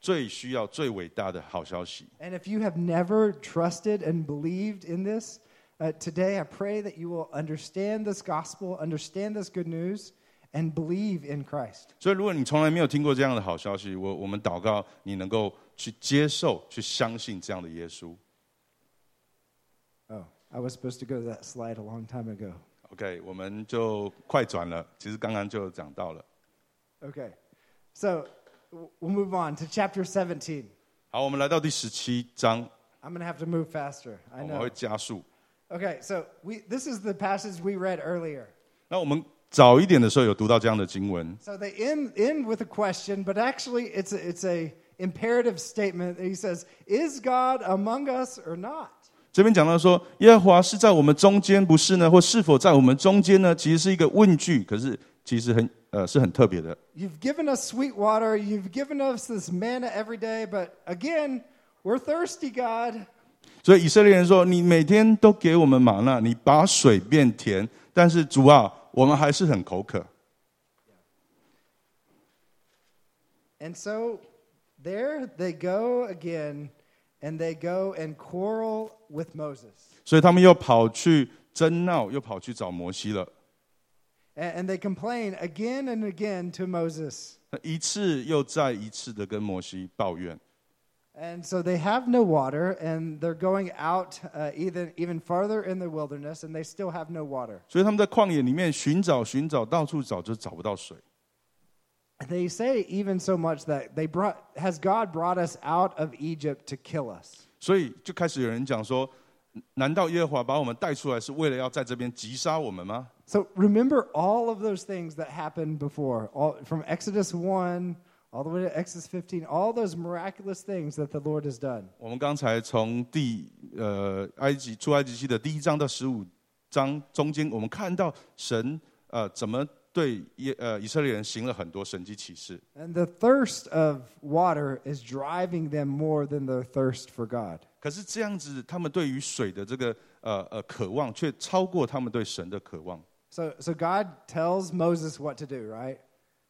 最需要、最伟大的好消息。 And if you have never trusted and believed in this, uh, today I pray that you will understand this gospel, understand this good news, and believe in Christ. 所以，如果你从来没有听过这样的好消息，我我们祷告你能够去接受、去相信这样的耶稣。 Oh, I was supposed to go to that slide a long time ago. OK，我们就快转了。其实刚刚就讲到了。 Okay, so w- we'll move on to chapter 17. 好，我们来到第十七章， I'm going to have to move faster. I 我们 know. 会加速。 Okay, so we, this is the passage we read earlier. 那我们 早一点的时候有读到这样的经文， So they end, end with a question, but actually it's a, it's a imperative statement. He says, "Is God among us or not?" 这边讲到说，耶和华是在我们中间，不是呢？或是否在我们中间呢？其实是一个问句，可是 其实很呃是很特别的。 You've given us sweet water. You've given us this manna every day, but again, we're thirsty, God. 所以以色列人说：“你每天都给我们玛纳，你把水变甜，但是主啊，我们还是很口渴。 And so there they go again, and they go and quarrel with Moses. ”所以他们又跑去争闹，又跑去找摩西了。 And, and they complain again and again to Moses. 那一次又再一次的跟摩西抱怨。 And so they have no water, and they're going out uh, even, even farther in the wilderness, and they still have no water. 所以他们在旷野里面寻找、寻找，到处找，就找不到水。 They say even so much that they brought, has God brought us out of Egypt to kill us? 所以就开始有人讲说：“难道耶和华把我们带出来是为了要在这边击杀我们吗？” So remember all of those things that happened before, all, from Exodus 1 all the way to Exodus 15, all those miraculous things that the Lord has done. 我们刚才从第呃埃及出埃及记的第一章到十五章中间，我们看到神呃怎么对耶呃以色列人行了很多神迹启示。 And the thirst of water is driving them more than their thirst for God. 可是这样子，他们对于水的这个呃呃渴望，却超过他们对神的渴望。 so, so God tells Moses what to do, right?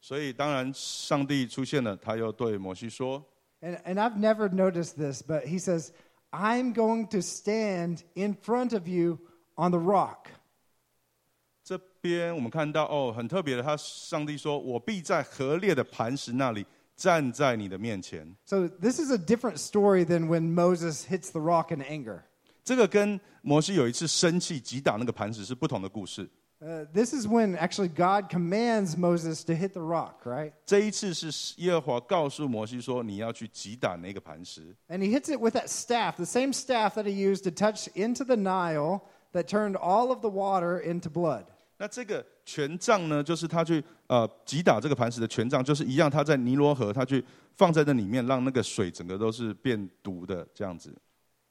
所以当然，上帝出现了，他又对摩西说。And and I've never noticed this, but he says, "I'm going to stand in front of you on the rock." 这边我们看到哦，很特别的，他上帝说：“我必在何烈的磐石那里站在你的面前。So this is a different story than when Moses hits the rock in anger. ”这个跟摩西有一次生气击打那个磐石是不同的故事。Uh, this is when actually God commands Moses to hit the rock, right? 这一次是耶和华告诉摩西说：“你要去击打那个磐石。 And he hits it with that staff, the same staff that he used to touch into the Nile that turned all of the water into blood. ”那这个权杖呢，就是他去呃击打这个磐石的权杖，就是一样，他在尼罗河，他去放在那里面，让那个水整个都是变毒的这样子。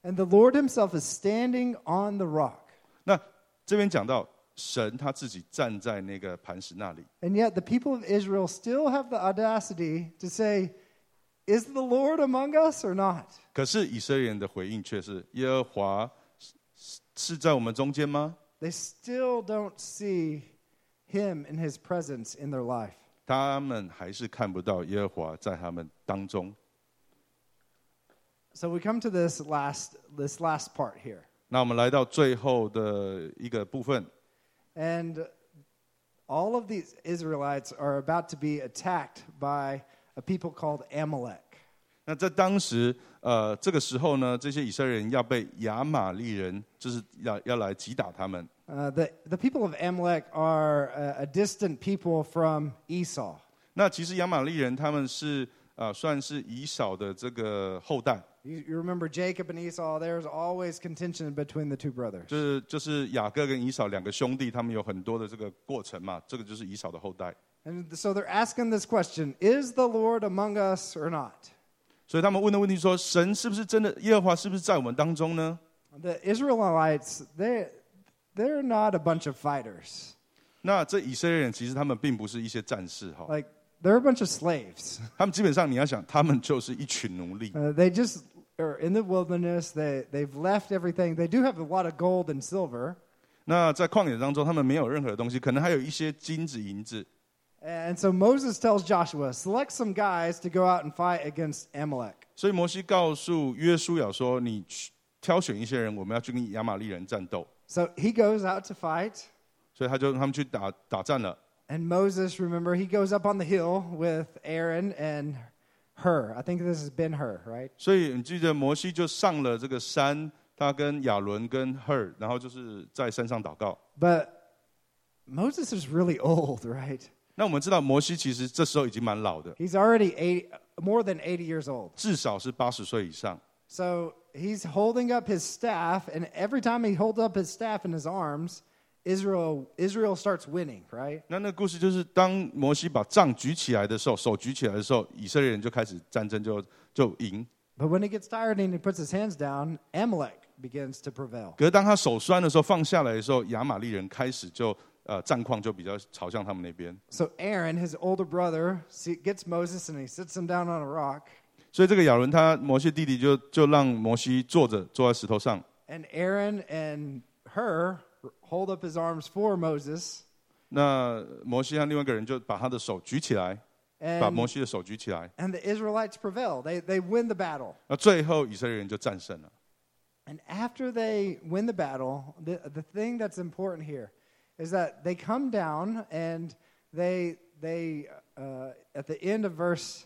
And the Lord himself is standing on the rock. 那这边讲到 神他自己站在那个磐石那里， And yet the people of Israel still have the audacity to say, Is the Lord among us or not? 可是以色列人的回应却是：耶和华是是是在我们中间吗？ They still don't see him and his presence in their life. 他们还是看不到耶和华在他们当中。 So we come to this last this last part here. 那我们来到最后的一个部分， And all of these Israelites are about to be attacked by a people called Amalek. 那在当时，呃，这个时候呢，这些以色列人要被亚玛利人，就是要要来击打他们。 Uh, the, the people of Amalek are a, a distant people from Esau. 那其实亚玛利人他们是 呃，算是以扫的这个后代， You, you remember Jacob and Esau, there's always contention between the two brothers. 就是就是雅各跟以扫两个兄弟，他们有很多的这个过程嘛，这个就是以扫的后代。 And so they're asking this question Is the Lord among us or not? 所以他们问的问题说：神是不是真的？耶和华是不是在我们当中呢？ The Israelites, they, they're not a bunch of fighters. 那这以色列人其实他们并不是一些战士哈， Like, they're a bunch of slaves. 他们基本上你要想，他们就是一群奴隶。 Uh, they just are in the wilderness. They, they've left everything. They do have a lot of gold and silver. 那在旷野当中，他们没有任何的东西，可能还有一些金子、银子。 And so Moses tells Joshua, select some guys to go out and fight against Amalek. 所以摩西告诉约书亚说：“你去挑选一些人，我们要去跟亚玛利人战斗。 So he goes out to fight. ”所以他就让他们去打打战了。 And Moses, remember, he goes up on the hill with Aaron and Hur. I think this has been Hur, right? 所以你记得摩西就上了这个山，他跟亚伦跟 Hur，然后就是在山上祷告。But Moses is really old, right? He's already 80, more than 80 years old. So he's holding up his staff, and every time he holds up his staff in his arms, Israel Israel starts winning, right? 那那故事就是当摩西把杖举起来的时候，手举起来的时候，以色列人就开始战争，就就赢。But when he gets tired and he puts his hands down, Amalek begins to prevail. 可是当他手酸的时候，放下来的时候，亚玛力人开始就呃战况就比较朝向他们那边。So Aaron, his older brother, gets Moses and he sits him down on a rock. 所以这个亚伦他摩西弟弟就就让摩西坐着坐在石头上。And Aaron and Hur hold up his arms for Moses. 那摩西和另外一个人就把他的手举起来，把 And, 摩西的手举起来， and the Israelites prevail. They, they win the battle. 那最后以色列人就战胜了。 And after they win the battle, the, the thing that's important here is that they come down and they, they uh, at the end of verse,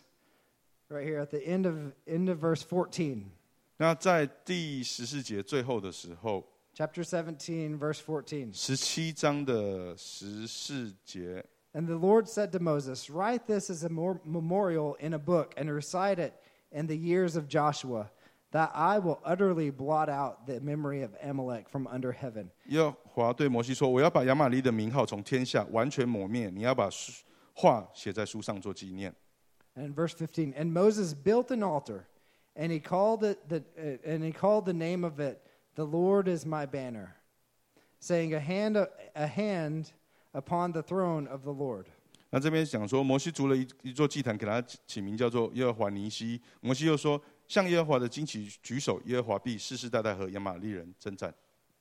right here, at the end of, end of verse 14, 那在第十四节最后的时候， chapter 17, verse 14. 十七章的十四节， And the Lord said to Moses, Write this as a mor- memorial in a book and recite it in the years of Joshua, that I will utterly blot out the memory of Amalek from under heaven. 耶和华对摩西说：“我要把亚玛力的名号从天下完全抹灭，你要把书话写在书上做纪念。 And verse 15, and Moses built an altar, and he called it the, uh, and he called the name of it, the Lord is my banner, saying a hand a hand upon the throne of the Lord。那这边讲说，摩西筑了一一座祭坛，给他起名叫做耶和华尼西。摩西又说，向耶和华的旌旗举手，耶和华必世世代代和亚玛利人征战。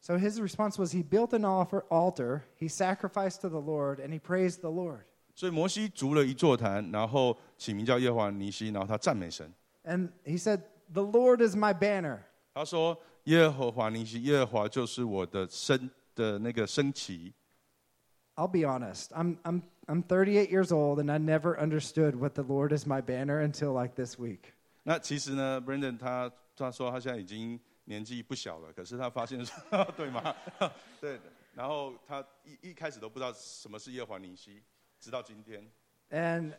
So his response was he built an altar, he sacrificed to the Lord, and he praised the Lord. 所以摩西筑了一座坛，然后起名叫耶和华尼西，然后他赞美神。And he said, "The Lord is my banner." 他说，耶和华尼西，耶和华就是我的升的那个升旗。I'll be honest. I'm I'm I'm 38 years old, and I never understood what the Lord is my banner until like this week. 那其实呢，Brandon 他他说他现在已经年纪不小了，可是他发现说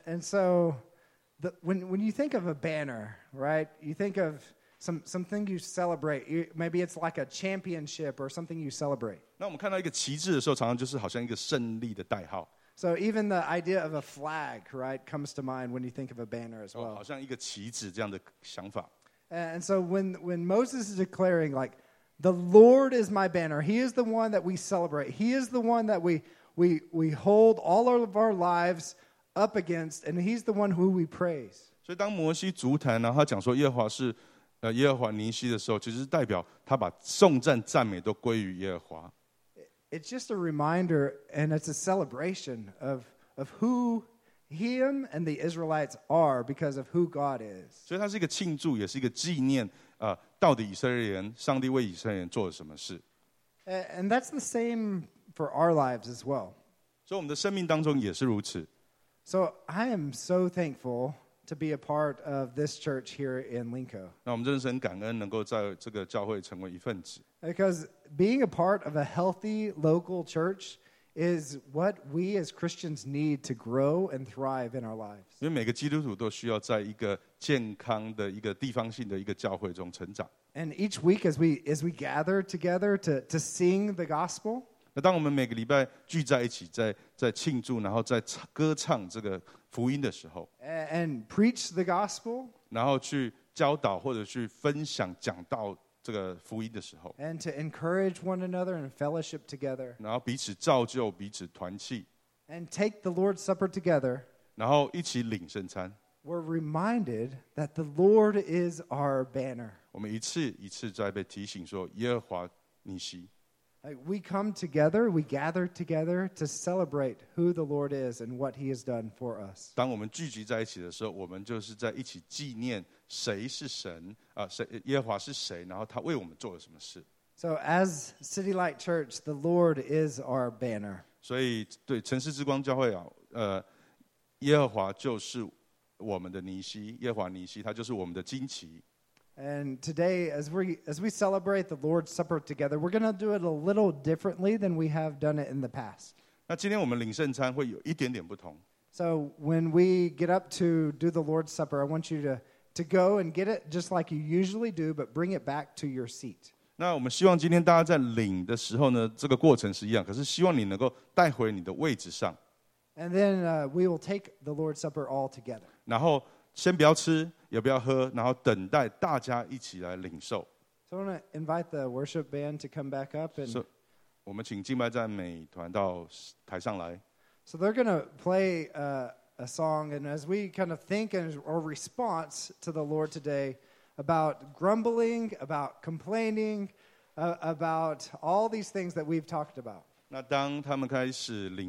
and so, the, when when you think of a banner, right? You think of some, something you celebrate. You, maybe it's like a championship or something you celebrate. 那我们看到一个旗帜的时候，常常就是好像一个胜利的代号， So even the idea of a flag, right, comes to mind when you think of a banner as 哦 well. 好像一个旗帜这样的想法。 And so when, when Moses is declaring, like, the Lord is my banner, he is the one that we celebrate, he is the one that we, we, we hold all of our lives up against, and he's the one who we praise. 所以当摩西足坛，然后他讲说耶和华是 呃耶和华尼西的时候，其实是代表他把颂赞赞美都归于耶和华。 It's just a reminder and it's a celebration of, of who him and the Israelites are because of who God is. 所以它是一个庆祝，也是一个纪念。呃，到底以色列人，上帝为以色列人做了什么事？ A- And that's the same for our lives as well. 所以我们的生命当中也是如此。 So I am so thankful to be a part of this church here in Linkou. Because being a part of a healthy local church is what we as Christians need to grow and thrive in our lives. And each week as we as we gather together to to sing the gospel. 那当我们每个礼拜聚在一起，在在庆祝，然后在唱歌唱这个福音的时候，and preach the gospel，然后去教导或者去分享讲道这个福音的时候，and to encourage one another and fellowship together，然后彼此造就，彼此团契，and take the Lord's supper together，然后一起领圣餐。we're reminded that the Lord is our banner. 我们一次一次在被提醒说，耶和华尼西。Like we come together, we gather together to celebrate who the Lord is and what he has done for us. 当我们聚集在一起的时候，我们就是在一起纪念谁是神啊，谁耶和华是谁，然后他为我们做了什么事。 So as City Light Church, the Lord is our banner. 所以，对城市之光教会啊，呃，耶和华就是我们的尼西，耶和华尼西，他就是我们的旌旗。 And today, as we as we celebrate the Lord's Supper together, we're going to do it a little differently than we have done it in the past. 那今天我们领圣餐会有一点点不同， So when we get up to do the Lord's Supper, I want you to to go and get it just like you usually do, but bring it back to your seat. 那我们希望今天大家在领的时候呢，这个过程是一样，可是希望你能够带回你的位置上， And then uh, we will take the Lord's Supper all together. 然后 先不要吃，也不要喝，然后等待大家一起来领受。 So I want to invite the worship band to come back up. And So- 我们请敬拜赞美团到台上来。 so they're going to play uh, a song. And as we kind of think and our response to the Lord today about grumbling, about complaining, uh, about all these things that we've talked about. 那当他们开始领。